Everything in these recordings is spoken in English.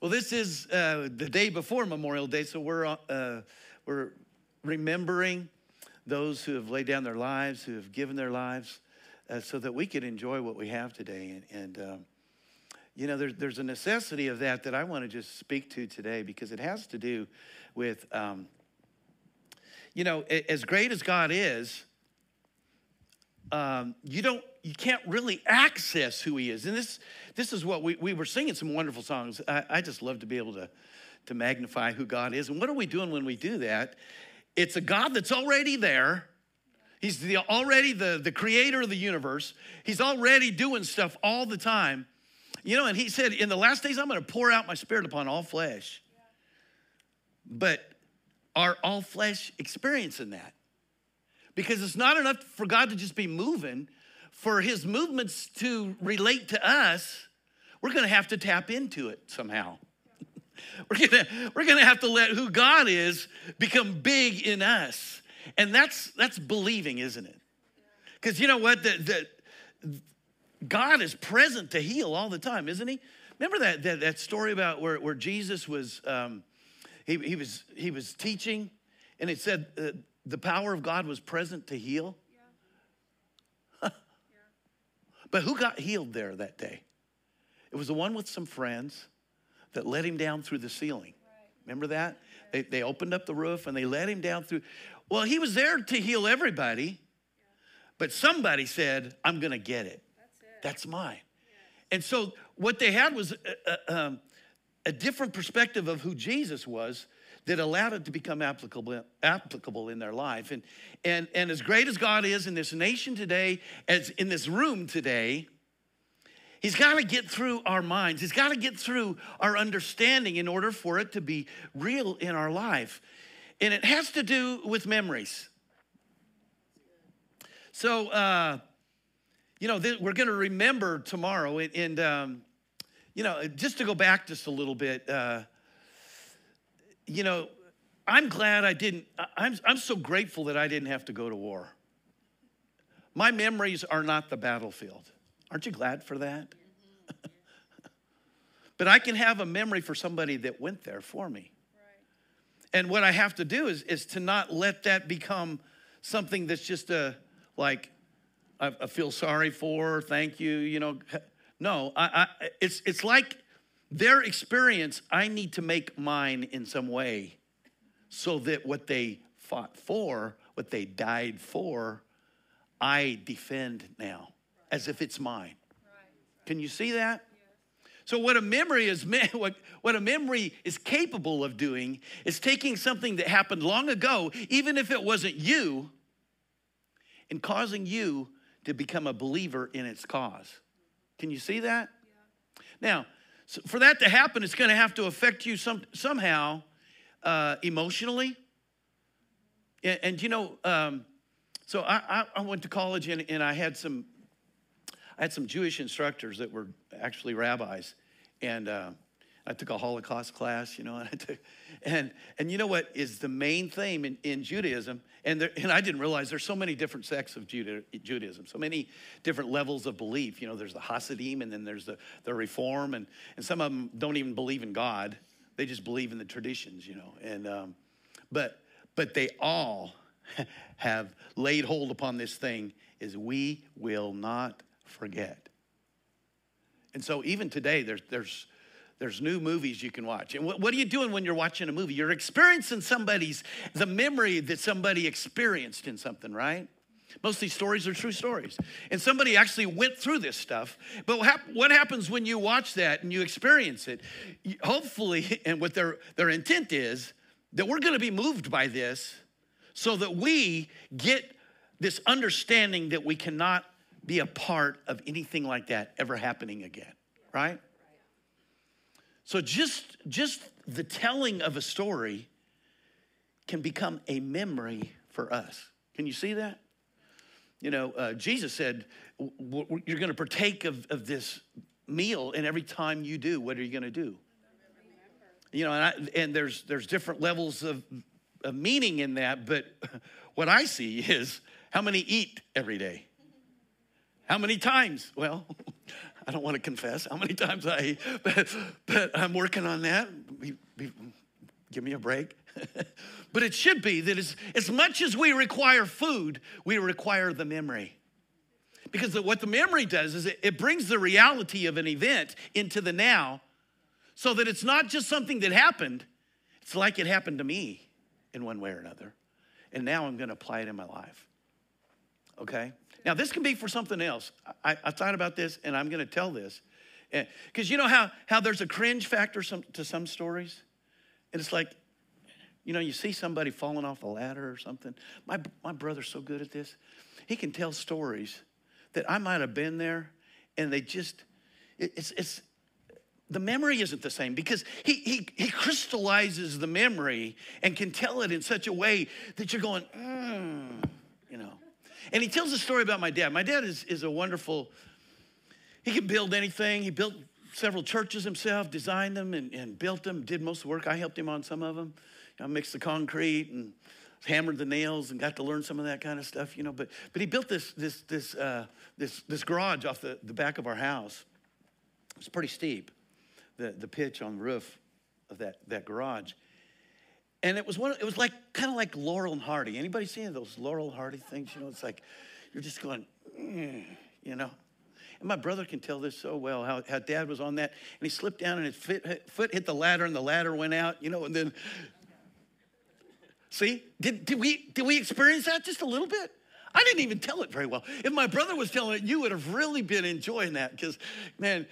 Well, this is uh, the day before Memorial Day, so we're, uh, we're remembering those who have laid down their lives, who have given their lives, uh, so that we could enjoy what we have today. And, and um, you know, there, there's a necessity of that that I want to just speak to today because it has to do with, um, you know, as great as God is, um, you don't you can't really access who he is. And this this is what we, we were singing some wonderful songs. I, I just love to be able to to magnify who god is. And what are we doing when we do that? It's a god that's already there. He's the, already the, the creator of the universe. He's already doing stuff all the time. You know and he said in the last days i'm going to pour out my spirit upon all flesh. But are all flesh experiencing that? Because it's not enough for God to just be moving. For his movements to relate to us, we're gonna have to tap into it somehow. we're, gonna, we're gonna have to let who God is become big in us. And that's that's believing, isn't it? Because you know what? The, the, God is present to heal all the time, isn't he? Remember that, that, that story about where, where Jesus was, um, he, he, was, he was teaching, and it said uh, the power of God was present to heal? Yeah. yeah. But who got healed there that day? It was the one with some friends that let him down through the ceiling. Remember that? They, they opened up the roof and they let him down through. Well, he was there to heal everybody, but somebody said, I'm going to get it. That's, mine. And so what they had was a, a, um, a different perspective of who Jesus was that allowed it to become applicable, applicable in their life. And, and, and as great as God is in this nation today, as in this room today, He's got to get through our minds. He's got to get through our understanding in order for it to be real in our life. And it has to do with memories. So, uh, you know, th- we're going to remember tomorrow. And, and um, you know, just to go back just a little bit, uh, you know, I'm glad I didn't, I'm, I'm so grateful that I didn't have to go to war. My memories are not the battlefield. Aren't you glad for that? but I can have a memory for somebody that went there for me. And what I have to do is, is to not let that become something that's just a, like, I, I feel sorry for, thank you, you know. No, I, I, it's, it's like their experience, I need to make mine in some way so that what they fought for, what they died for, I defend now as if it's mine. Can you see that? So what a memory is what, what a memory is capable of doing is taking something that happened long ago, even if it wasn't you, and causing you to become a believer in its cause. Can you see that? Yeah. Now, so for that to happen, it's going to have to affect you some, somehow uh, emotionally. And, and, you know, um, so I, I, went to college and, and I had some, I had some Jewish instructors that were actually rabbis, and uh, I took a Holocaust class, you know, and I took, and and you know what is the main theme in, in Judaism, and there, and I didn't realize there's so many different sects of Juda, Judaism, so many different levels of belief. You know, there's the Hasidim, and then there's the the Reform, and and some of them don't even believe in God; they just believe in the traditions, you know. And um, but but they all have laid hold upon this thing: is we will not forget. And so even today, there's there's there's new movies you can watch. And what, what, are you doing when you're watching a movie? You're experiencing somebody's, the memory that somebody experienced in something, right? Most of these stories are true stories. And somebody actually went through this stuff. But what happens when you watch that and you experience it? Hopefully, and what their, their intent is, that we're gonna be moved by this so that we get this understanding that we cannot be a part of anything like that ever happening again, right? So just, just the telling of a story can become a memory for us. Can you see that? You know, uh, Jesus said, You're going to partake of, of this meal, and every time you do, what are you going to do? You know, and, I, and there's, there's different levels of, of meaning in that, but what I see is how many eat every day? How many times? Well, I don't want to confess how many times I, but, but I'm working on that. Give me a break. but it should be that as, as much as we require food, we require the memory. Because the, what the memory does is it, it brings the reality of an event into the now so that it's not just something that happened, it's like it happened to me in one way or another. And now I'm going to apply it in my life. Okay? Now, this can be for something else. I, I thought about this and I'm going to tell this. Because you know how, how there's a cringe factor some, to some stories? And it's like, you know, you see somebody falling off a ladder or something. My, my brother's so good at this. He can tell stories that I might have been there and they just, it, it's, it's, the memory isn't the same because he, he, he crystallizes the memory and can tell it in such a way that you're going, mm. And he tells a story about my dad. My dad is, is a wonderful, he can build anything. He built several churches himself, designed them and, and built them, did most of the work. I helped him on some of them. I mixed the concrete and hammered the nails and got to learn some of that kind of stuff, you know. But, but he built this, this, this, uh, this, this garage off the, the back of our house. It's pretty steep, the, the pitch on the roof of that, that garage. And it was one, it was like kind of like Laurel and Hardy. Anybody seen those Laurel and Hardy things? You know, it's like you're just going, mm, you know. And my brother can tell this so well how, how dad was on that and he slipped down and his foot, foot hit the ladder and the ladder went out, you know, and then See, did, did, we, did we experience that just a little bit? I didn't even tell it very well. If my brother was telling it, you would have really been enjoying that because, man,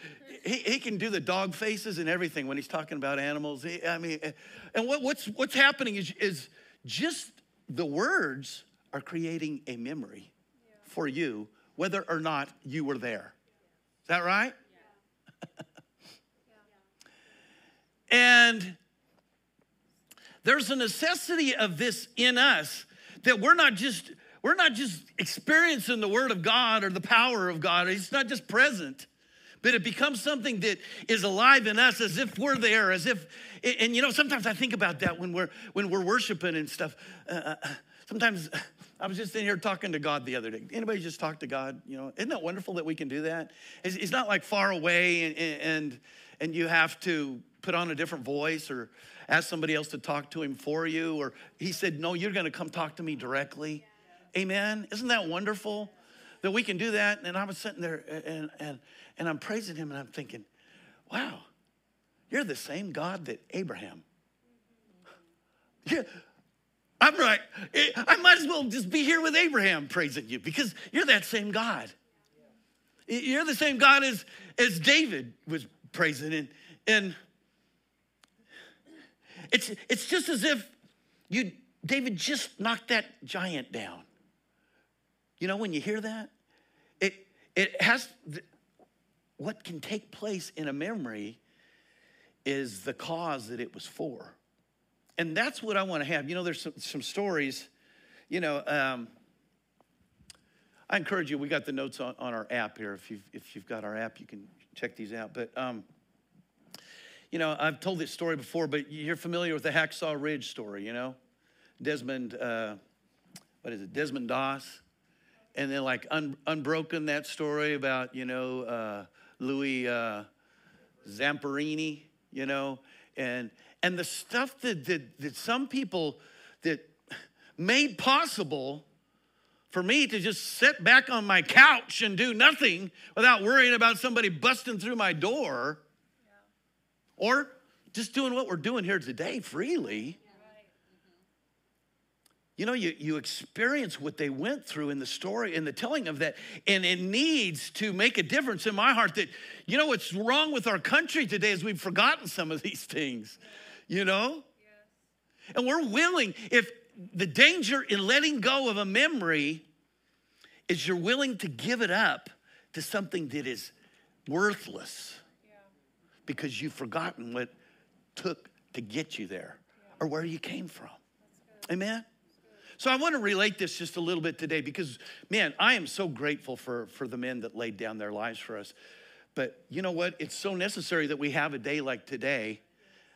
he, he can do the dog faces and everything when he's talking about animals. He, I mean, and what, what's, what's happening is, is just the words are creating a memory yeah. for you, whether or not you were there. Is that right? Yeah. yeah. and there's a necessity of this in us that we're not just we're not just experiencing the word of God or the power of God. It's not just present, but it becomes something that is alive in us as if we're there, as if and you know sometimes I think about that when we're when we're worshiping and stuff. Uh, uh sometimes I was just in here talking to God the other day. Anybody just talk to God? You know, isn't that wonderful that we can do that? It's, it's not like far away and, and and you have to put on a different voice or ask somebody else to talk to him for you. Or he said, No, you're going to come talk to me directly. Amen. Isn't that wonderful that we can do that? And I was sitting there and, and, and I'm praising him and I'm thinking, Wow, you're the same God that Abraham. Yeah. I'm right. I might as well just be here with Abraham praising you because you're that same God. You're the same God as, as David was praising. And, and it's, it's just as if you, David just knocked that giant down. You know, when you hear that, it, it has, what can take place in a memory is the cause that it was for. And that's what I want to have. You know, there's some, some stories, you know, um, I encourage you, we got the notes on, on our app here. If you've, if you've got our app, you can check these out. But um, you know, I've told this story before, but you're familiar with the Hacksaw Ridge story, you know? Desmond, uh, what is it, Desmond Doss? And then, like, un- Unbroken, that story about, you know, uh, Louis uh, Zamperini, you know? And, and the stuff that, that, that some people that made possible for me to just sit back on my couch and do nothing without worrying about somebody busting through my door or just doing what we're doing here today freely. You know, you, you experience what they went through in the story, in the telling of that, and it needs to make a difference in my heart that, you know, what's wrong with our country today is we've forgotten some of these things, you know? And we're willing, if the danger in letting go of a memory is you're willing to give it up to something that is worthless because you've forgotten what took to get you there or where you came from. Amen? So I want to relate this just a little bit today because, man, I am so grateful for, for the men that laid down their lives for us. But you know what? It's so necessary that we have a day like today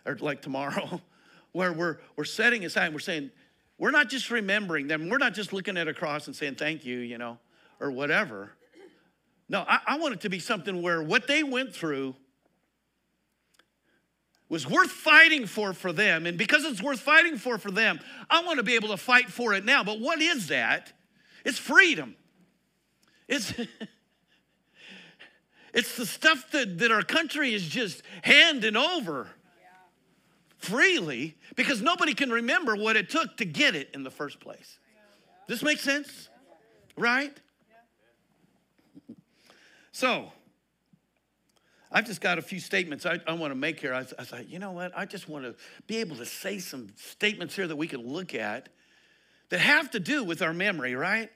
or like tomorrow where we're, we're setting aside and we're saying, we're not just remembering them. We're not just looking at a cross and saying, thank you, you know, or whatever. No, I, I want it to be something where what they went through was worth fighting for for them. And because it's worth fighting for for them, I want to be able to fight for it now. But what is that? It's freedom. It's, it's the stuff that, that our country is just handing over freely because nobody can remember what it took to get it in the first place. This makes sense? Right? So, I've just got a few statements I, I want to make here. I, I thought, you know what? I just want to be able to say some statements here that we can look at that have to do with our memory, right?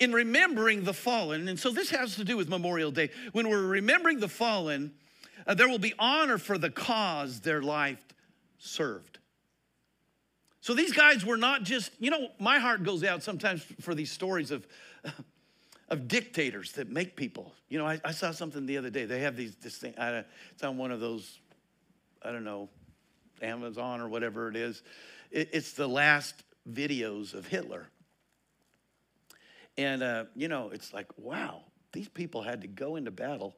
In remembering the fallen, and so this has to do with Memorial Day. When we're remembering the fallen, uh, there will be honor for the cause their life served. So these guys were not just, you know, my heart goes out sometimes for these stories of of dictators that make people. You know, I, I saw something the other day. They have these this thing. I, it's on one of those, I don't know, Amazon or whatever it is. It, it's the last videos of Hitler. And uh, you know, it's like, wow, these people had to go into battle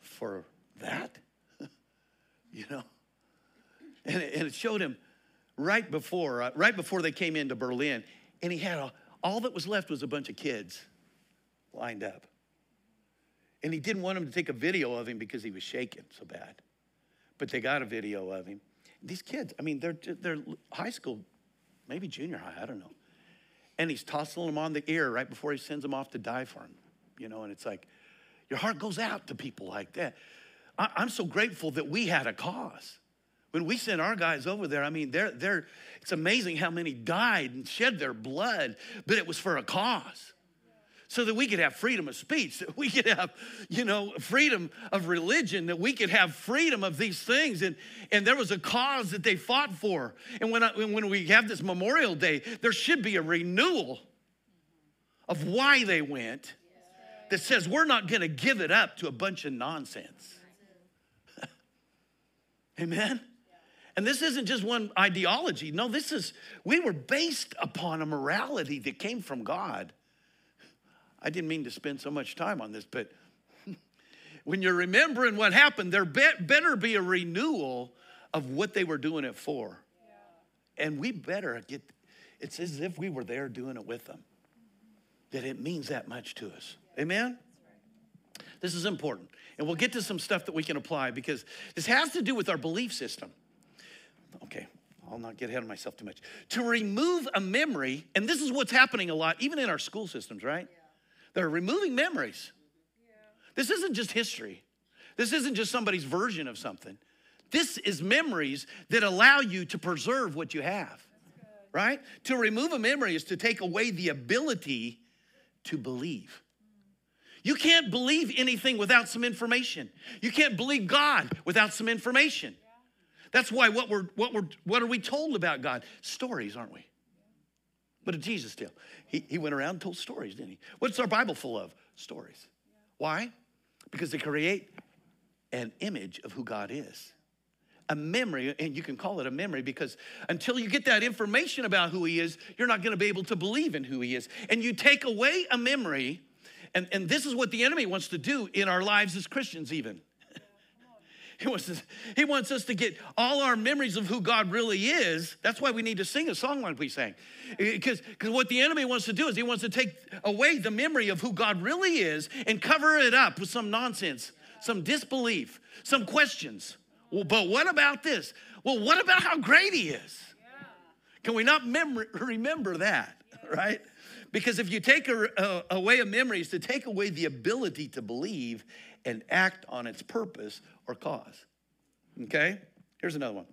for that. you know, and it, and it showed him right before, uh, right before they came into Berlin, and he had a, all that was left was a bunch of kids lined up. And he didn't want them to take a video of him because he was shaking so bad. But they got a video of him. These kids, I mean, they're, they're high school, maybe junior high, I don't know. And he's tossing them on the ear right before he sends them off to die for him. You know, and it's like, your heart goes out to people like that. I, I'm so grateful that we had a cause. When we sent our guys over there, I mean, they're, they're, it's amazing how many died and shed their blood, but it was for a cause so that we could have freedom of speech, that we could have, you know, freedom of religion, that we could have freedom of these things. And, and there was a cause that they fought for. And when, I, when we have this Memorial Day, there should be a renewal of why they went that says we're not going to give it up to a bunch of nonsense. Amen? And this isn't just one ideology. No, this is, we were based upon a morality that came from God. I didn't mean to spend so much time on this, but when you're remembering what happened, there be, better be a renewal of what they were doing it for. Yeah. And we better get, it's as if we were there doing it with them, that it means that much to us. Amen? This is important. And we'll get to some stuff that we can apply because this has to do with our belief system. Okay, I'll not get ahead of myself too much. To remove a memory, and this is what's happening a lot, even in our school systems, right? Yeah. They're removing memories. This isn't just history. This isn't just somebody's version of something. This is memories that allow you to preserve what you have. Right? To remove a memory is to take away the ability to believe. You can't believe anything without some information. You can't believe God without some information. That's why what we're what we're what are we told about God? Stories, aren't we? But a Jesus tale. He, he went around and told stories, didn't he? What's our Bible full of? Stories. Why? Because they create an image of who God is. A memory, and you can call it a memory because until you get that information about who He is, you're not going to be able to believe in who He is. And you take away a memory, and, and this is what the enemy wants to do in our lives as Christians, even. He wants, to, he wants us to get all our memories of who God really is. That's why we need to sing a song like we sang. Eh, because what the enemy wants to do is he wants to take away the memory of who God really is and cover it up with some nonsense, some disbelief, some questions. Well, but what about this? Well, what about how great he is? Can we not mem- remember that, right? Because if you take a, a, away a memory, is to take away the ability to believe and act on its purpose or cause. Okay? Here's another one.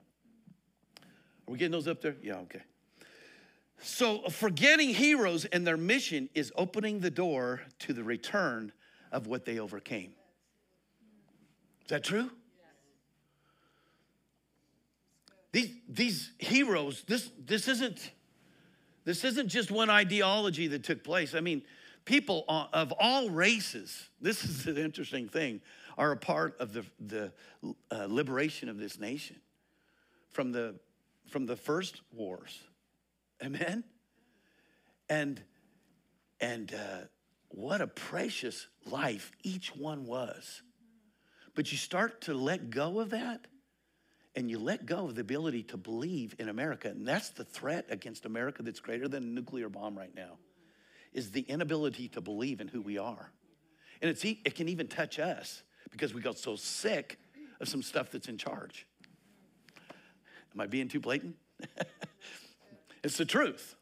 Are we getting those up there? Yeah, okay. So, forgetting heroes and their mission is opening the door to the return of what they overcame. Is that true? These, these heroes, this, this, isn't, this isn't just one ideology that took place. I mean, people of all races, this is an interesting thing, are a part of the, the uh, liberation of this nation from the, from the first wars. Amen? And, and uh, what a precious life each one was. But you start to let go of that and you let go of the ability to believe in America. And that's the threat against America that's greater than a nuclear bomb right now is the inability to believe in who we are. And it's, it can even touch us because we got so sick of some stuff that's in charge. Am I being too blatant? it's the truth.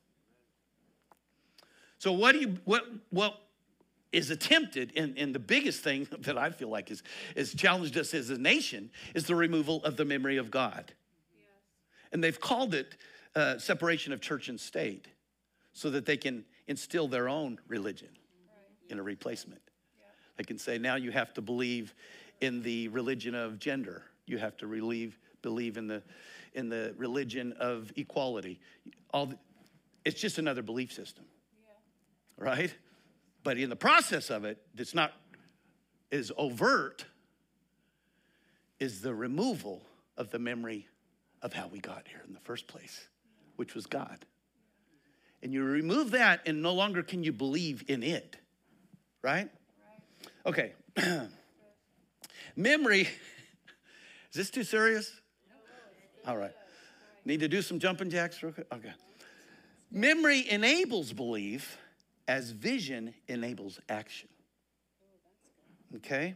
So what do you what what is attempted and, and the biggest thing that I feel like is, is challenged us as a nation is the removal of the memory of God. And they've called it uh, separation of church and state so that they can instill their own religion in a replacement. They can say, now you have to believe in the religion of gender. You have to believe, believe in the, in the religion of equality. All the, it's just another belief system, yeah. right? But in the process of it, that's not as overt, is the removal of the memory of how we got here in the first place, which was God. And you remove that, and no longer can you believe in it, right? Okay. Memory, is this too serious? All right. Need to do some jumping jacks real quick? Okay. Memory enables belief as vision enables action. Okay?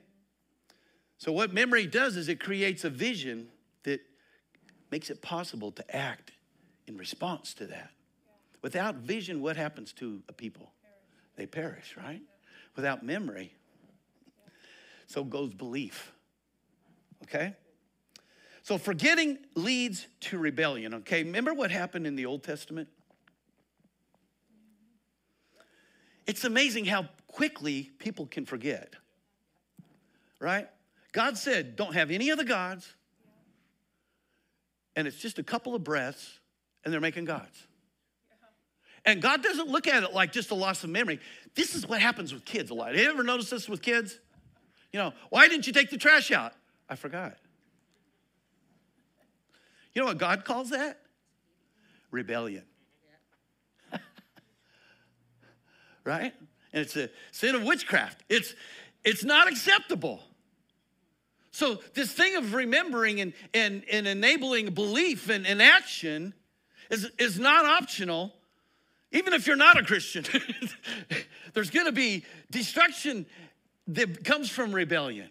So, what memory does is it creates a vision that makes it possible to act in response to that. Without vision, what happens to a people? They perish, right? Without memory, so goes belief. Okay? So forgetting leads to rebellion. Okay, remember what happened in the Old Testament? It's amazing how quickly people can forget, right? God said, don't have any other gods, and it's just a couple of breaths, and they're making gods. And God doesn't look at it like just a loss of memory. This is what happens with kids a lot. Have you ever noticed this with kids? You know, why didn't you take the trash out? I forgot. You know what God calls that? Rebellion. right? And it's a sin of witchcraft. It's it's not acceptable. So this thing of remembering and, and, and enabling belief and, and action is, is not optional, even if you're not a Christian. There's gonna be destruction that comes from rebellion.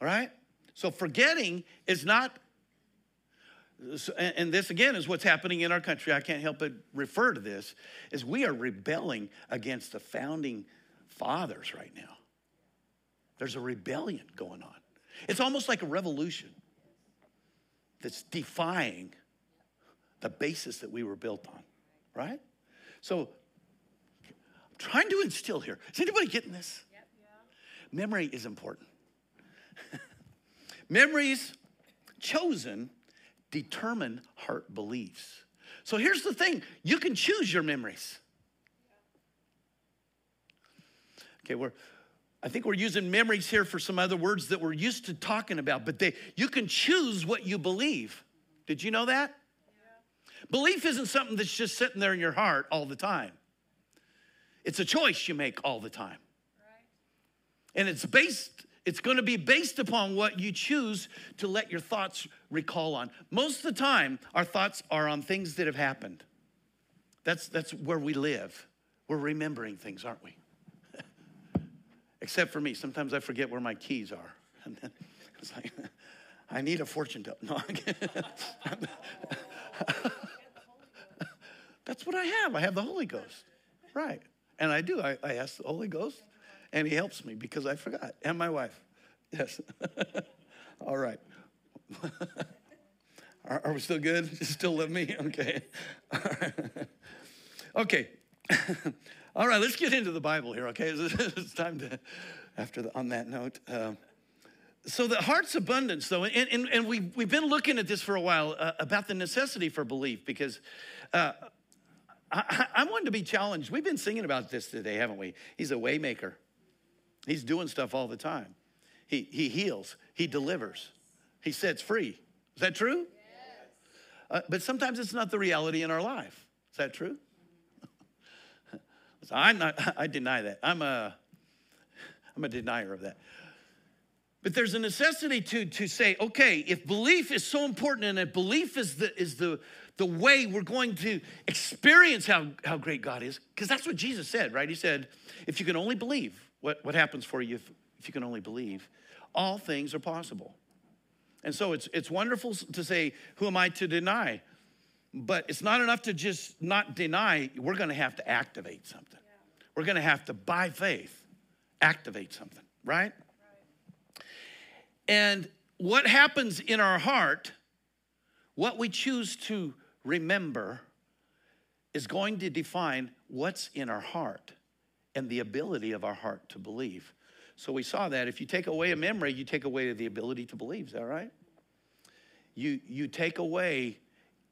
Right? So forgetting is not and this again is what's happening in our country. I can't help but refer to this is we are rebelling against the founding fathers right now. There's a rebellion going on. It's almost like a revolution that's defying the basis that we were built on, right? So I'm trying to instill here. Is anybody getting this? Yep. Yeah. Memory is important. Memories chosen determine heart beliefs. So here's the thing you can choose your memories. Okay, we're, I think we're using memories here for some other words that we're used to talking about, but they, you can choose what you believe. Did you know that? Belief isn't something that's just sitting there in your heart all the time. It's a choice you make all the time. Right. And it's based it's going to be based upon what you choose to let your thoughts recall on. Most of the time, our thoughts are on things that have happened. That's, that's where we live. We're remembering things, aren't we? Except for me. Sometimes I forget where my keys are. And then it's like, I need a fortune teller. No, That's what I have. I have the Holy Ghost. Right. And I do. I, I ask the Holy Ghost and he helps me because I forgot. And my wife. Yes. All right. are, are, we still good? Still love me? Okay. Okay. All right, let's get into the Bible here, okay? It's time to, after the, on that note. Um, so the heart's abundance, though, and, and, and we, we've been looking at this for a while uh, about the necessity for belief because uh, I, I wanted to be challenged. We've been singing about this today, haven't we? He's a waymaker. He's doing stuff all the time. He, he heals, he delivers, he sets free. Is that true? Yes. Uh, but sometimes it's not the reality in our life. Is that true? I'm not, I deny that. I'm a, I'm a denier of that. But there's a necessity to, to say, okay, if belief is so important and if belief is the, is the, the way we're going to experience how, how great God is, because that's what Jesus said, right? He said, if you can only believe, what, what happens for you if, if you can only believe? All things are possible. And so it's, it's wonderful to say, who am I to deny? But it's not enough to just not deny. We're going to have to activate something. Yeah. We're going to have to, by faith, activate something, right? right? And what happens in our heart, what we choose to remember, is going to define what's in our heart and the ability of our heart to believe. So we saw that if you take away a memory, you take away the ability to believe. Is that right? You, you take away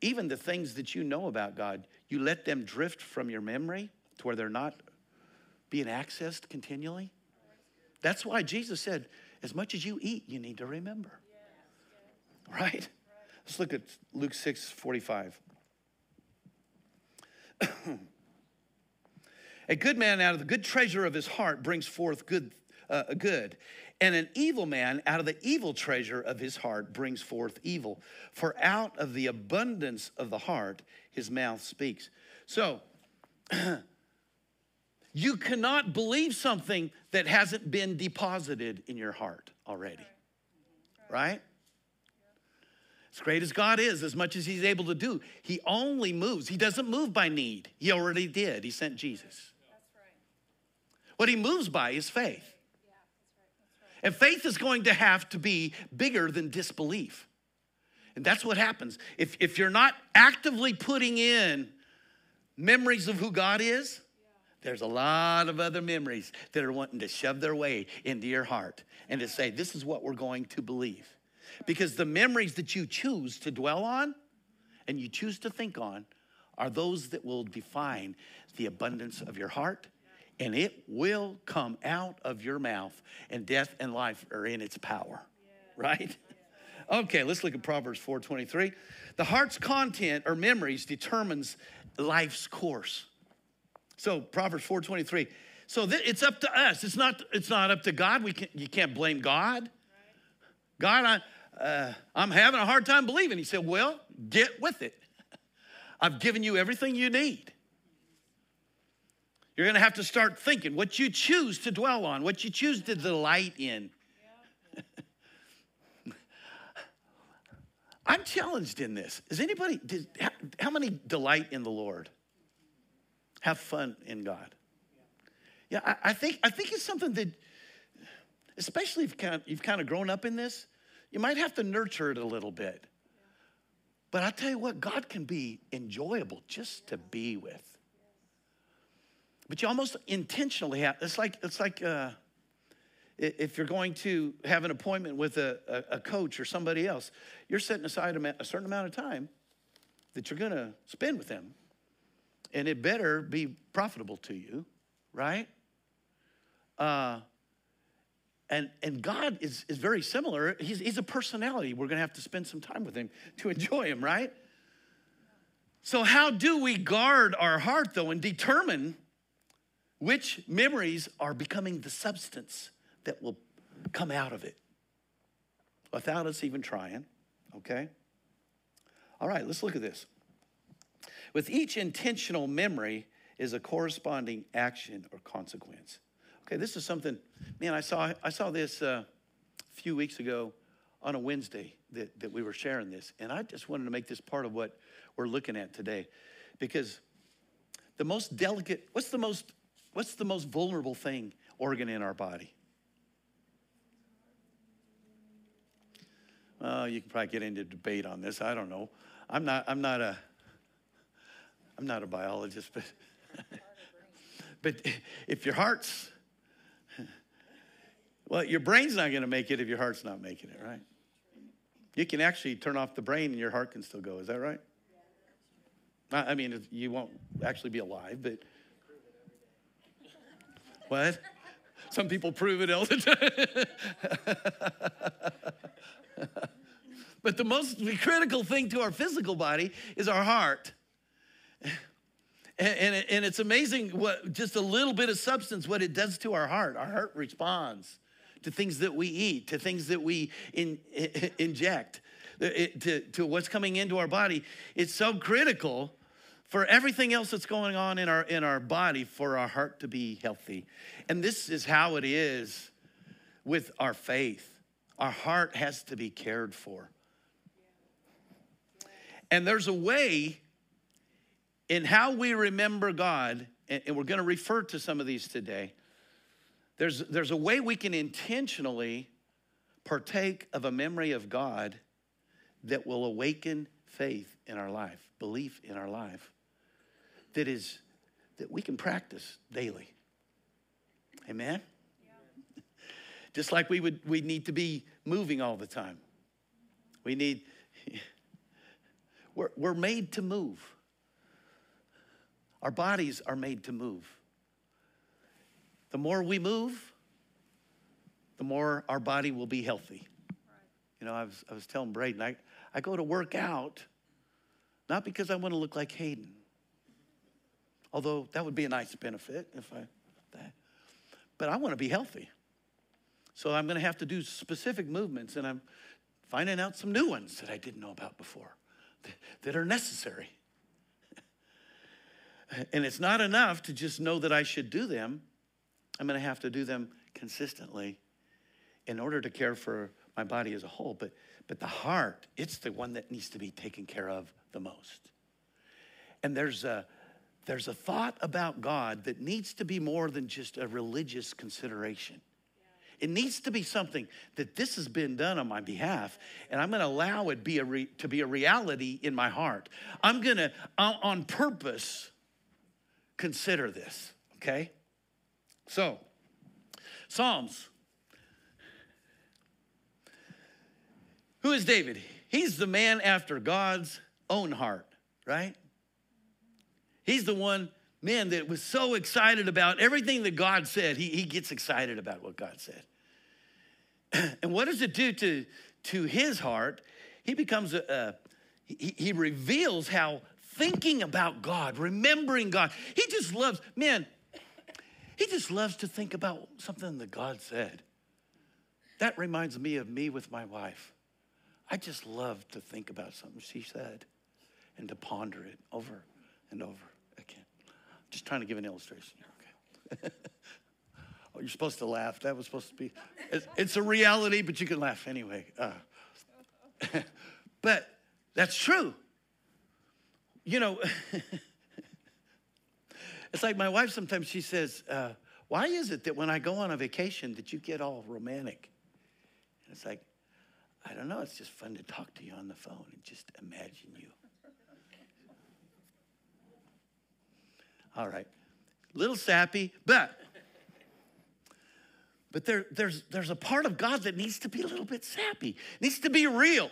even the things that you know about God, you let them drift from your memory to where they're not being accessed continually. That's why Jesus said, as much as you eat, you need to remember. Right? Let's look at Luke 6 45. A good man out of the good treasure of his heart brings forth good, uh, good. And an evil man out of the evil treasure of his heart brings forth evil. For out of the abundance of the heart, his mouth speaks. So, you cannot believe something that hasn't been deposited in your heart already. Right? As great as God is, as much as He's able to do, He only moves. He doesn't move by need. He already did. He sent Jesus. What He moves by is faith. And faith is going to have to be bigger than disbelief. And that's what happens. If, if you're not actively putting in memories of who God is, there's a lot of other memories that are wanting to shove their way into your heart and to say, this is what we're going to believe. Because the memories that you choose to dwell on and you choose to think on are those that will define the abundance of your heart and it will come out of your mouth, and death and life are in its power. Right? Okay, let's look at Proverbs 4:23. The heart's content or memories determines life's course. So Proverbs 4:23. So th- it's up to us. It's not. It's not up to God. We can, you can't blame God. God, I, uh, I'm having a hard time believing. He said, "Well, get with it. I've given you everything you need." You're going to have to start thinking what you choose to dwell on, what you choose to delight in. I'm challenged in this. Is anybody, did, how many delight in the Lord? Have fun in God. Yeah, I, I, think, I think it's something that, especially if kind of, you've kind of grown up in this, you might have to nurture it a little bit. But I tell you what, God can be enjoyable just to be with. But you almost intentionally have, it's like, it's like uh, if you're going to have an appointment with a, a, coach or somebody else, you're setting aside a, a certain amount of time that you're going to spend with them. And it better be profitable to you, right? Uh, and, and God is, is very similar. He's, he's a personality. We're going to have to spend some time with him to enjoy him, right? So, how do we guard our heart, though, and determine which memories are becoming the substance that will come out of it without us even trying, okay? All right, let's look at this. With each intentional memory is a corresponding action or consequence. Okay, this is something, man, I saw, I saw this uh, a few weeks ago on a Wednesday that, that we were sharing this, and I just wanted to make this part of what we're looking at today because the most delicate, what's the most What's the most vulnerable thing, organ in our body? Well, you can probably get into debate on this. I don't know. I'm not. I'm not a. I'm not a biologist, but but if your heart's well, your brain's not going to make it if your heart's not making it, right? You can actually turn off the brain and your heart can still go. Is that right? I mean, you won't actually be alive, but what? Some people prove it all the time. but the most critical thing to our physical body is our heart. And, and, and it's amazing what just a little bit of substance, what it does to our heart. Our heart responds to things that we eat, to things that we in, in, inject, uh, to, to what's coming into our body. It's so critical for everything else that's going on in our in our body for our heart to be healthy. And this is how it is with our faith. Our heart has to be cared for. And there's a way in how we remember God, and we're going to refer to some of these today. There's, there's a way we can intentionally partake of a memory of God that will awaken faith in our life, belief in our life, that is that we can practice daily. Amen? Yeah. Just like we would we need to be moving all the time. We need we're, we're made to move. Our bodies are made to move. The more we move, the more our body will be healthy. You know, I was, I was telling Braden, I, I go to work out not because I want to look like Hayden, although that would be a nice benefit if I, that. but I want to be healthy. So I'm going to have to do specific movements, and I'm finding out some new ones that I didn't know about before that are necessary. And it's not enough to just know that I should do them. I'm going to have to do them consistently in order to care for my body as a whole. But, but the heart, it's the one that needs to be taken care of the most. And there's a, there's a thought about God that needs to be more than just a religious consideration. It needs to be something that this has been done on my behalf, and I'm going to allow it be a re, to be a reality in my heart. I'm going to, on purpose, consider this, okay? So, Psalms. Who is David? He's the man after God's own heart, right? He's the one, man, that was so excited about everything that God said. He, he gets excited about what God said. and what does it do to, to his heart? He becomes a, a he, he reveals how thinking about God, remembering God. He just loves, man, he just loves to think about something that God said. That reminds me of me with my wife. I just love to think about something she said and to ponder it over and over again. Just trying to give an illustration here, okay? oh, you're supposed to laugh. That was supposed to be, it's, it's a reality, but you can laugh anyway. Uh, but that's true you know, it's like my wife sometimes she says, uh, why is it that when I go on a vacation that you get all romantic? And it's like, I don't know, it's just fun to talk to you on the phone and just imagine you. all right. Little sappy, but but there, there's, there's a part of God that needs to be a little bit sappy, needs to be real.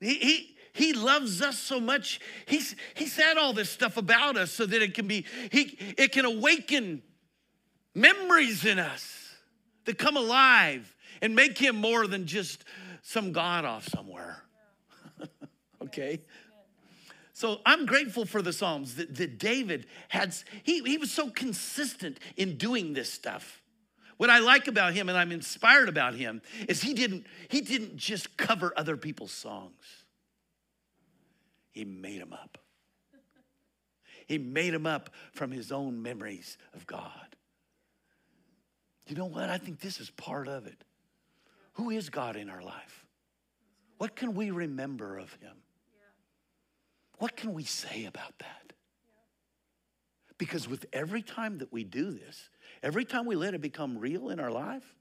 He, he, he loves us so much. He's, he said all this stuff about us so that it can be, he, it can awaken memories in us that come alive and make him more than just some God off somewhere. okay? So I'm grateful for the Psalms that, that David had, he, he was so consistent in doing this stuff. What I like about him and I'm inspired about him is he didn't, he didn't just cover other people's songs. He made them up. He made them up from his own memories of God. You know what? I think this is part of it. Who is God in our life? What can we remember of him? What can we say about that? Because with every time that we do this, every time we let it become real in our life,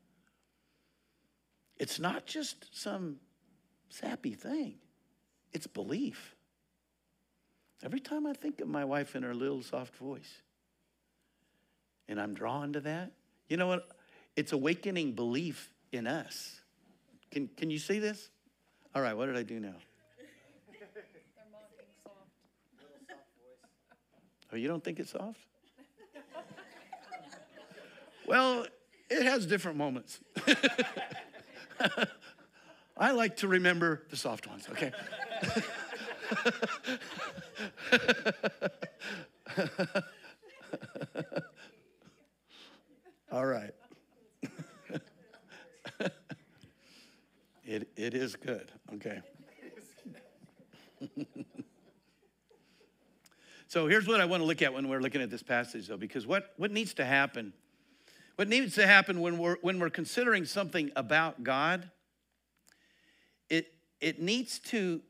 it's not just some sappy thing, it's belief. Every time I think of my wife and her little soft voice, and I'm drawn to that, you know what? It's awakening belief in us. Can, can you see this? All right, what did I do now? Oh, you don't think it's soft? well, it has different moments. I like to remember the soft ones, okay? All right. it, it is good. Okay. so here's what I want to look at when we're looking at this passage, though, because what, what needs to happen? What needs to happen when we're, when we're considering something about God, it, it, needs to,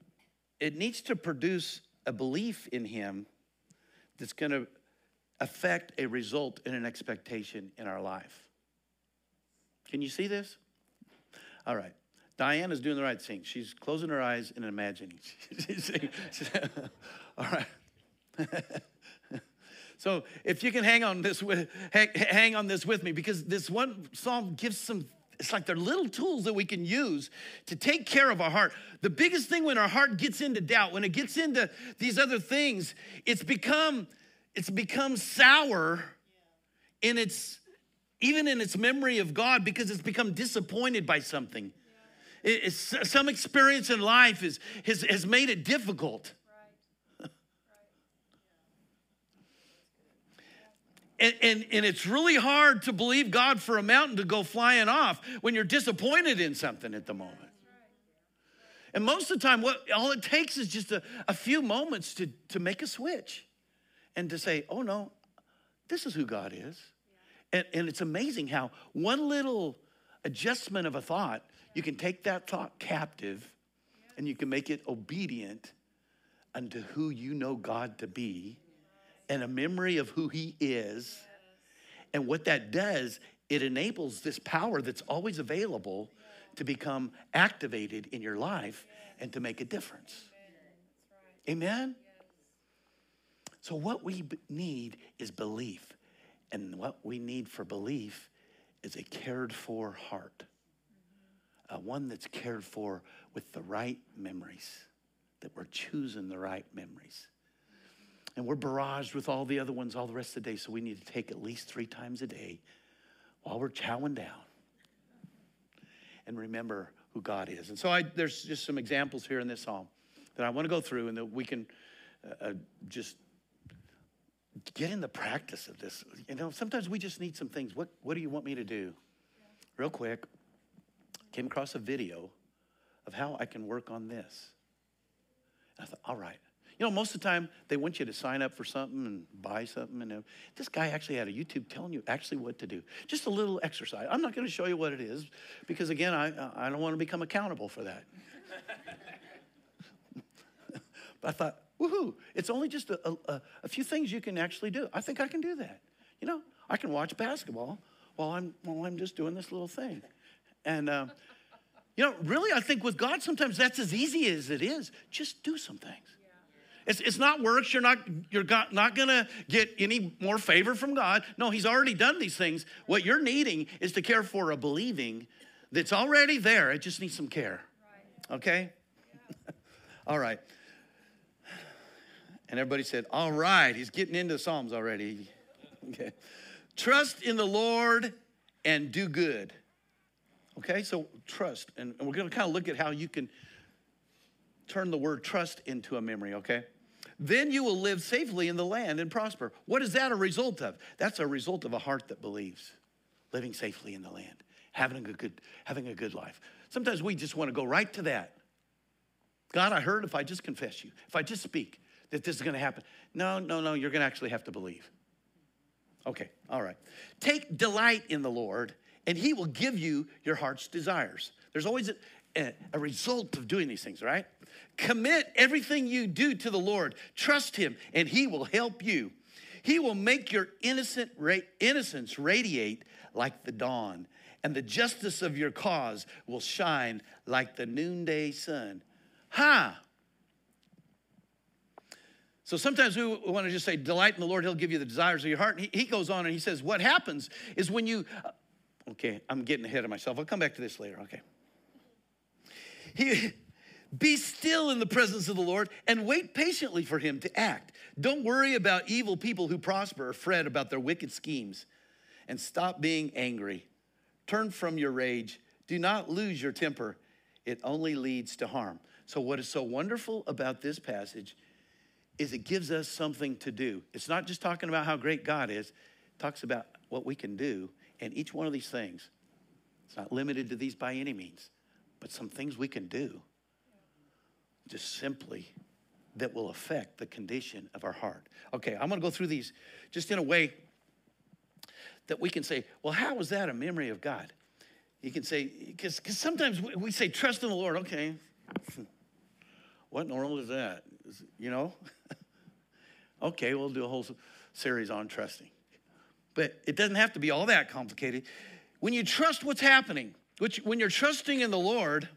it needs to produce a belief in Him that's going to affect a result and an expectation in our life. Can you see this? All right. Diane is doing the right thing. She's closing her eyes and imagining. All right. so if you can hang on this with hang, hang on this with me because this one psalm gives some it's like they're little tools that we can use to take care of our heart. The biggest thing when our heart gets into doubt, when it gets into these other things, it's become it's become sour in its even in its memory of God because it's become disappointed by something. It's, some experience in life is, has, has made it difficult. And, and, and it's really hard to believe God for a mountain to go flying off when you're disappointed in something at the moment. And most of the time, what all it takes is just a, a few moments to, to make a switch and to say, oh no, this is who God is. And, and it's amazing how one little adjustment of a thought, you can take that thought captive and you can make it obedient unto who you know God to be and a memory of who He is. And what that does, it enables this power that's always available to become activated in your life and to make a difference. Amen? So, what we need is belief. And what we need for belief is a cared for heart, uh, one that's cared for with the right memories, that we're choosing the right memories. And we're barraged with all the other ones all the rest of the day, so we need to take at least three times a day while we're chowing down and remember who God is. And so I, there's just some examples here in this psalm that I want to go through and that we can uh, uh just get in the practice of this. You know, sometimes we just need some things. What, what do you want me to do? Real quick, came across a video of how I can work on this. And I thought, all right. You know, most of the time they want you to sign up for something and buy something. And this guy actually had a YouTube telling you actually what to do. Just a little exercise. I'm not going to show you what it is because, again, I, I don't want to become accountable for that. but I thought, Woohoo! It's only just a, a, a, few things you can actually do. I think I can do that. You know, I can watch basketball while I'm while I'm just doing this little thing, and uh, you know, really, I think with God sometimes that's as easy as it is. Just do some things. It's, it's not works. You're not you're got, not gonna get any more favor from God. No, He's already done these things. What you're needing is to care for a believing that's already there. It just needs some care. Okay. All right. And everybody said, All right, he's getting into Psalms already. Okay. Trust in the Lord and do good. Okay, so trust. And we're going to kind of look at how you can turn the word trust into a memory, okay? Then you will live safely in the land and prosper. What is that a result of? That's a result of a heart that believes, living safely in the land, having a good, having a good life. Sometimes we just want to go right to that. God, I heard if I just confess you, if I just speak, that this is going to happen. No, no, no, you're going to actually have to believe. Okay, all right. Take delight in the Lord, and He will give you your heart's desires. There's always a, result of doing these things, right? Commit everything you do to the Lord. Trust Him, and He will help you. He will make your innocent ra- innocence radiate like the dawn, and the justice of your cause will shine like the noonday sun. Ha! So sometimes we want to just say, delight in the Lord, He'll give you the desires of your heart. And he, he goes on and he says, what happens is when you, uh, okay, I'm getting ahead of myself. I'll come back to this later, okay. He, be still in the presence of the Lord and wait patiently for Him to act. Don't worry about evil people who prosper or fret about their wicked schemes. And stop being angry. Turn from your rage. Do not lose your temper, it only leads to harm. So, what is so wonderful about this passage is it gives us something to do. It's not just talking about how great God is, it talks about what we can do. And each one of these things, it's not limited to these by any means, but some things we can do just simply that will affect the condition of our heart. Okay, I'm gonna go through these just in a way that we can say, well, how is that a memory of God? You can say, because sometimes we say, trust in the Lord. Okay, what in the world is that? You know? okay, we'll do a whole series on trusting. But it doesn't have to be all that complicated. When you trust what's happening, which when you're trusting in the Lord,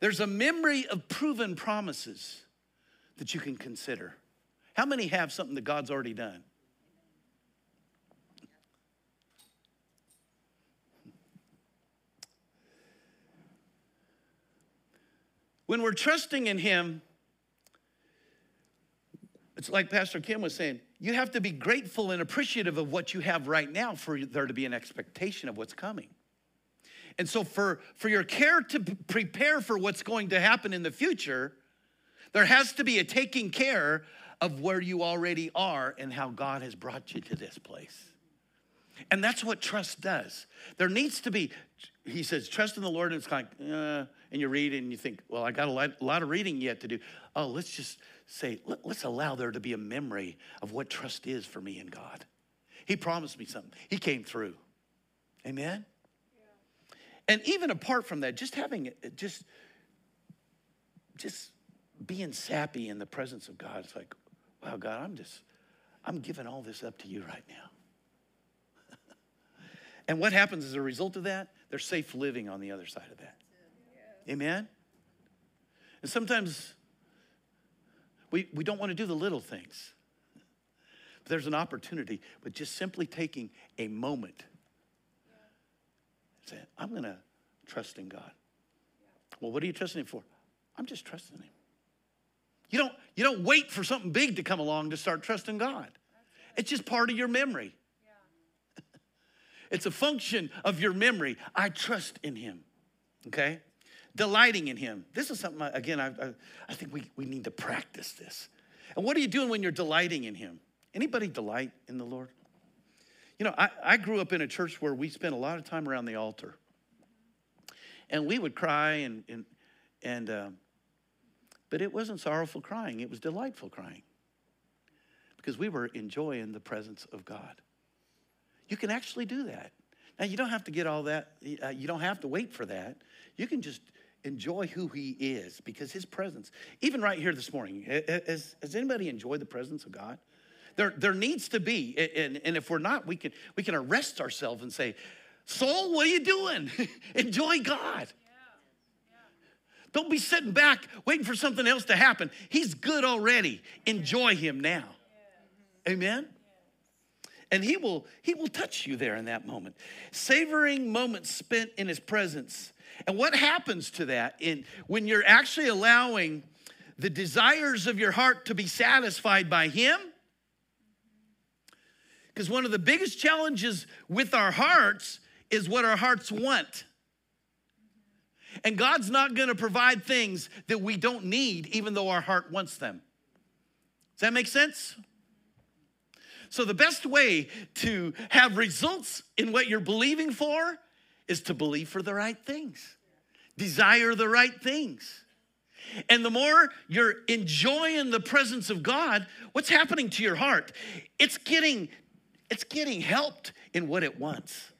there's a memory of proven promises that you can consider. How many have something that God's already done? When we're trusting in Him, it's like Pastor Kim was saying, you have to be grateful and appreciative of what you have right now for there to be an expectation of what's coming. And so, for, for your care to prepare for what's going to happen in the future, there has to be a taking care of where you already are and how God has brought you to this place. And that's what trust does. There needs to be, he says, trust in the Lord, and it's like, uh, and you read and you think, well, I got a lot, a lot of reading yet to do. Oh, let's just say, let, let's allow there to be a memory of what trust is for me in God. He promised me something, He came through. Amen? Yeah. And even apart from that, just having it, just, just being sappy in the presence of God, it's like, wow, God, I'm just, I'm giving all this up to you right now. and what happens as a result of that? There's safe living on the other side of that. Amen? And sometimes we, we don't want to do the little things. But there's an opportunity, but just simply taking a moment saying, I'm going to trust in God. Well, what are you trusting Him for? I'm just trusting Him. You don't, you don't wait for something big to come along to start trusting God. It's just part of your memory. it's a function of your memory. I trust in Him. Okay? Delighting in Him. This is something, again, I, I, I think we, we need to practice this. And what are you doing when you're delighting in Him? Anybody delight in the Lord? You know, I, I grew up in a church where we spent a lot of time around the altar. And we would cry and, and, and um, but it wasn't sorrowful crying, it was delightful crying because we were enjoying the presence of God. You can actually do that. Now, you don't have to get all that, uh, you don't have to wait for that. You can just enjoy who He is because His presence, even right here this morning, has, has anybody enjoyed the presence of God? There, there needs to be, and, and if we're not, we can, we can arrest ourselves and say, Soul, what are you doing? enjoy God. Don't be sitting back waiting for something else to happen. He's good already. Enjoy him now. Amen. And he will he will touch you there in that moment. Savoring moments spent in his presence. And what happens to that in when you're actually allowing the desires of your heart to be satisfied by him? Because one of the biggest challenges with our hearts is what our hearts want. And God's not going to provide things that we don't need, even though our heart wants them. Does that make sense? So, the best way to have results in what you're believing for is to believe for the right things, desire the right things. And the more you're enjoying the presence of God, what's happening to your heart? It's getting it's getting helped in what it wants.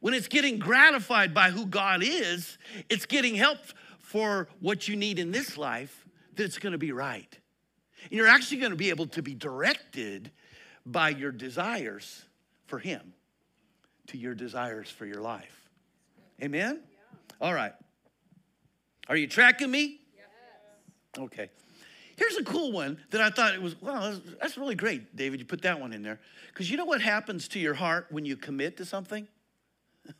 When it's getting gratified by who God is, it's getting help for what you need in this life that it's going to be right. And you're actually going to be able to be directed by your desires for Him to your desires for your life. Amen? Yeah. All right. Are you tracking me? Yes. Okay. Here's a cool one that I thought it was, wow, that's really great, David. You put that one in there. Because you know what happens to your heart when you commit to something?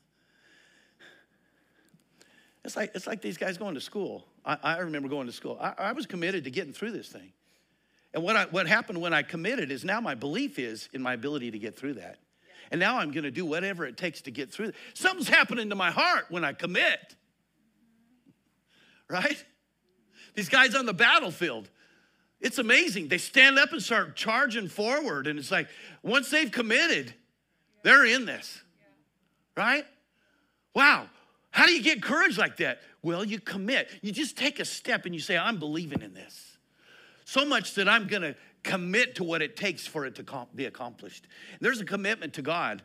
It's like, it's like these guys going to school. I, I remember going to school. I, I was committed to getting through this thing. And what, I, what happened when I committed is now my belief is in my ability to get through that. And now I'm going to do whatever it takes to get through. Something's happening to my heart when I commit. Right? These guys on the battlefield, it's amazing. They stand up and start charging forward. And it's like, once they've committed, they're in this, right? Wow. How do you get courage like that? Well, you commit. You just take a step and you say, I'm believing in this. So much that I'm going to commit to what it takes for it to be accomplished. There's a commitment to God.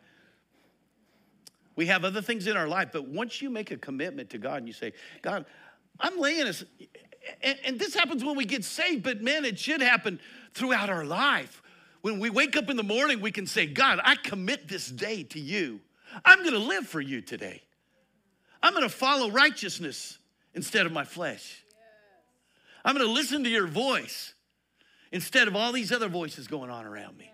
We have other things in our life, but once you make a commitment to God and you say, God, I'm laying this, and, and this happens when we get saved, but man, it should happen throughout our life. When we wake up in the morning, we can say, God, I commit this day to you. I'm gonna live for you today. I'm gonna follow righteousness instead of my flesh. I'm gonna listen to your voice instead of all these other voices going on around me.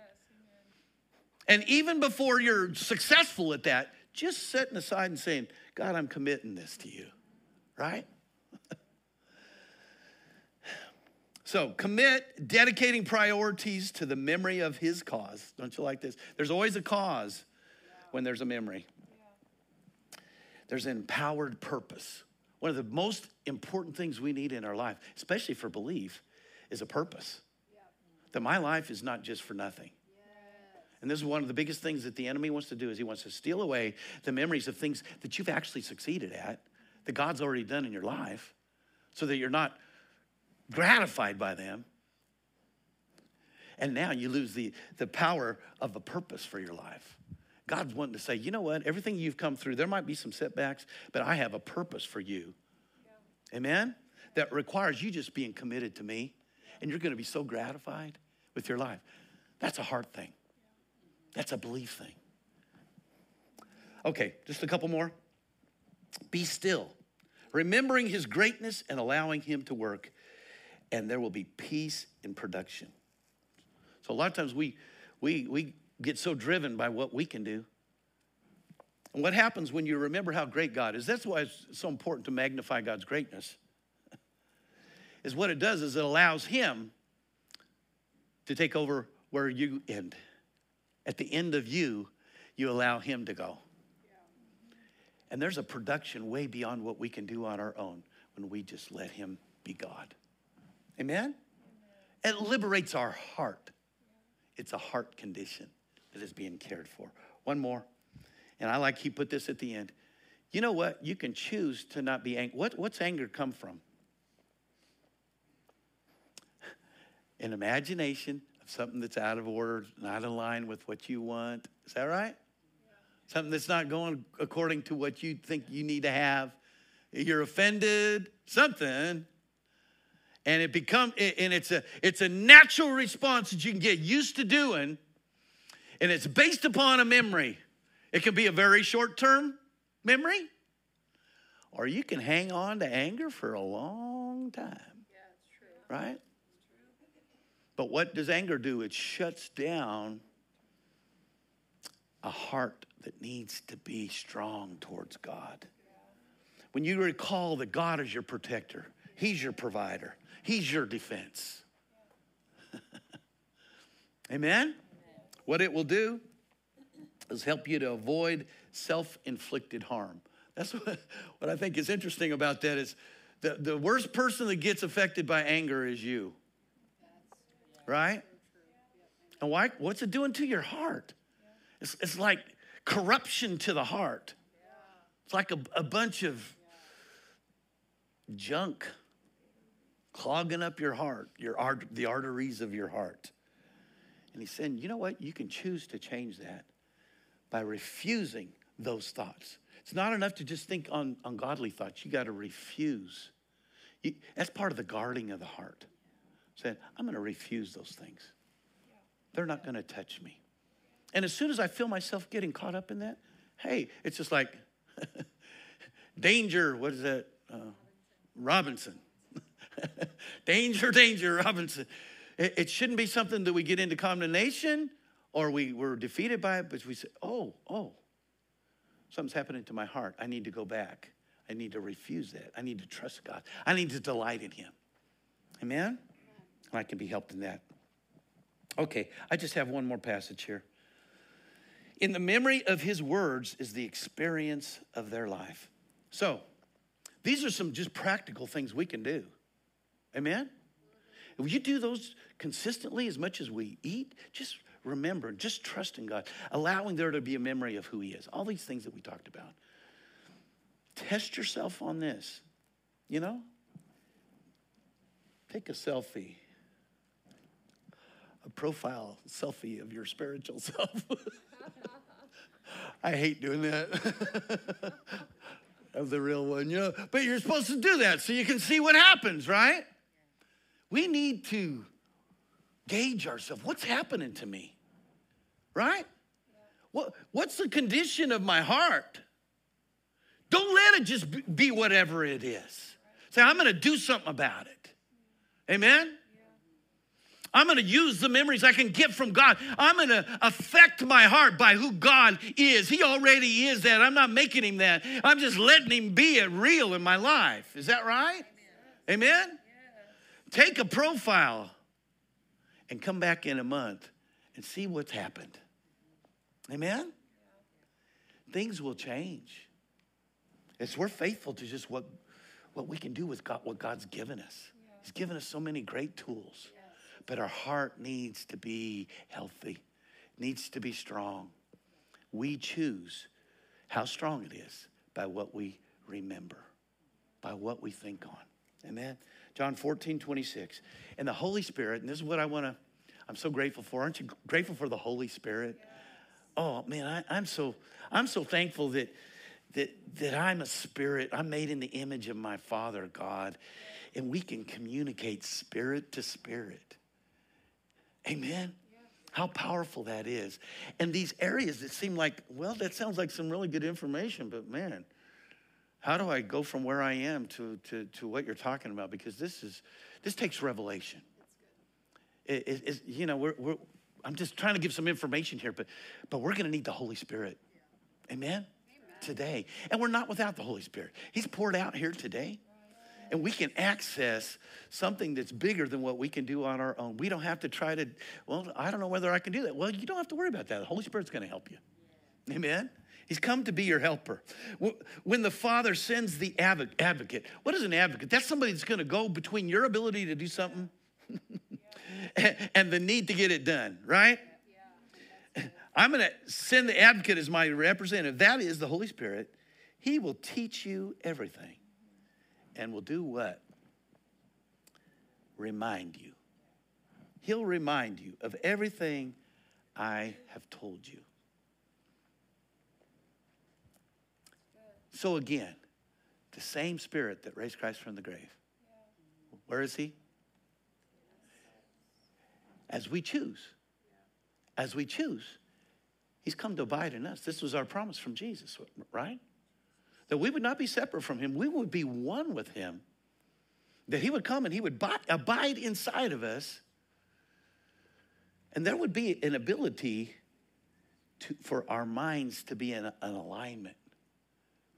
And even before you're successful at that, just setting aside and saying, God, I'm committing this to you, right? So commit, dedicating priorities to the memory of his cause. Don't you like this? There's always a cause when there's a memory. There's an empowered purpose. One of the most important things we need in our life, especially for belief, is a purpose. That my life is not just for nothing. And this is one of the biggest things that the enemy wants to do is he wants to steal away the memories of things that you've actually succeeded at, that God's already done in your life, so that you're not gratified by them. And now you lose the, the power of a purpose for your life. God's wanting to say, you know what? Everything you've come through, there might be some setbacks, but I have a purpose for you. Yeah. Amen? That requires you just being committed to me, and you're going to be so gratified with your life. That's a heart thing, that's a belief thing. Okay, just a couple more. Be still, remembering his greatness and allowing him to work and there will be peace in production. So a lot of times we we we get so driven by what we can do. And what happens when you remember how great God is? That's why it's so important to magnify God's greatness. is what it does is it allows him to take over where you end. At the end of you, you allow him to go. And there's a production way beyond what we can do on our own when we just let him be God. Amen? It liberates our heart. It's a heart condition that is being cared for. One more, and I like he put this at the end. You know what? You can choose to not be angry. What, what's anger come from? An imagination of something that's out of order, not in line with what you want. Is that right? Something that's not going according to what you think you need to have. You're offended, something and it become and it's a it's a natural response that you can get used to doing and it's based upon a memory. It can be a very short term memory or you can hang on to anger for a long time. Yeah, right? But what does anger do? It shuts down a heart that needs to be strong towards god. When you recall that god is your protector he's your provider He's your defense. Amen? What it will do is help you to avoid self inflicted harm. That's what, what I think is interesting about that is the, the worst person that gets affected by anger is you. Right? And why, what's it doing to your heart? It's, it's like corruption to the heart. It's like a, a bunch of junk clogging up your heart, your art, the arteries of your heart. And he's saying, you know what? You can choose to change that by refusing those thoughts. It's not enough to just think on ungodly thoughts. You got to refuse. You, that's part of the guarding of the heart. Saying, I'm going to refuse those things. They're not going to touch me. And as soon as I feel myself getting caught up in that, hey, it's just like danger. What is that? Uh, Robinson. danger, danger, Robinson. It, it, shouldn't be something that we get into condemnation or we were defeated by it, but we say, oh, oh, something's happening to my heart. I need to go back. I need to refuse that. I need to trust God. I need to delight in Him. Amen? And I can be helped in that. Okay, I just have one more passage here. In the memory of His words is the experience of their life. So, these are some just practical things we can do. Amen? If you do those consistently as much as we eat, just remember, just trust in God, allowing there to be a memory of who He is. All these things that we talked about. Test yourself on this, you know? Take a selfie, a profile selfie of your spiritual self. I hate doing that. of the real one, you know. But you're supposed to do that so you can see what happens, right? We need to gauge ourselves. What's happening to me? Right? What, what's the condition of my heart? Don't let it just be whatever it is. Say, I'm going to do something about it. Amen? I'm going to use the memories I can get from God. I'm going to affect my heart by who God is. He already is that. I'm not making him that. I'm just letting him be it real in my life. Is that right? Amen? Amen? Take a profile and come back in a month and see what's happened. Amen? Things will change. As we're faithful to just what, what we can do with God, what God's given us. He's given us so many great tools. But our heart needs to be healthy, needs to be strong. We choose how strong it is by what we remember, by what we think on. Amen. John 14, 26. And the Holy Spirit, and this is what I want to, I'm so grateful for. Aren't you grateful for the Holy Spirit? Oh man, I, I'm so I'm so thankful that that that I'm a spirit. I'm made in the image of my Father God, and we can communicate spirit to spirit. Amen. How powerful that is. And these areas that seem like, well, that sounds like some really good information, but man, how do I go from where I am to, to, to what you're talking about? Because this is this takes revelation. It, it, you know, we're, we're, I'm just trying to give some information here, but but we're going to need the Holy Spirit. Amen? Amen? Today, and we're not without the Holy Spirit. He's poured out here today and we can access something that's bigger than what we can do on our own. We don't have to try to, well, I don't know whether I can do that. Well, you don't have to worry about that. The Holy Spirit's going to help you. Amen? He's come to be your helper. When the Father sends the advocate, what is an advocate? That's somebody that's going to go between your ability to do something and the need to get it done, right? I'm going to send the advocate as my representative. That is the Holy Spirit. He will teach you everything and will do what? Remind you. He'll remind you of everything I have told you. So, again, the same spirit that raised Christ from the grave. Where is he? As we choose. As we choose. He's come to abide in us. This was our promise from Jesus, right? that we would not be separate from him, we would be one with him. That he would come and he would abide inside of us. And there would be an ability to, for our minds to be in an alignment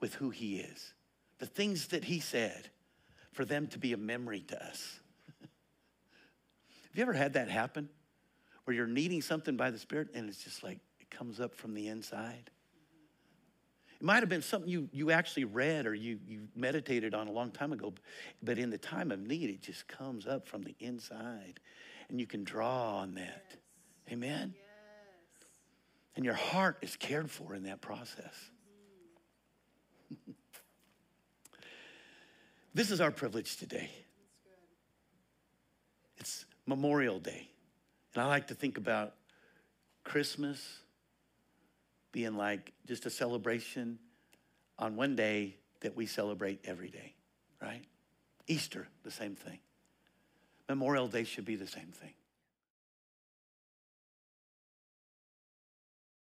with who he is. The things that he said, for them to be a memory to us. Have you ever had that happen? Where you're needing something by the Spirit and it's just like it comes up from the inside? It might have been something you, you actually read or you, you meditated on a long time ago, but in the time of need, it just comes up from the inside and you can draw on that. Yes. Amen? Yes. And your heart is cared for in that process. This is our privilege today. It's Memorial Day. And I like to think about Christmas being like just a celebration on one day that we celebrate every day, right? Easter, the same thing. Memorial Day should be the same thing.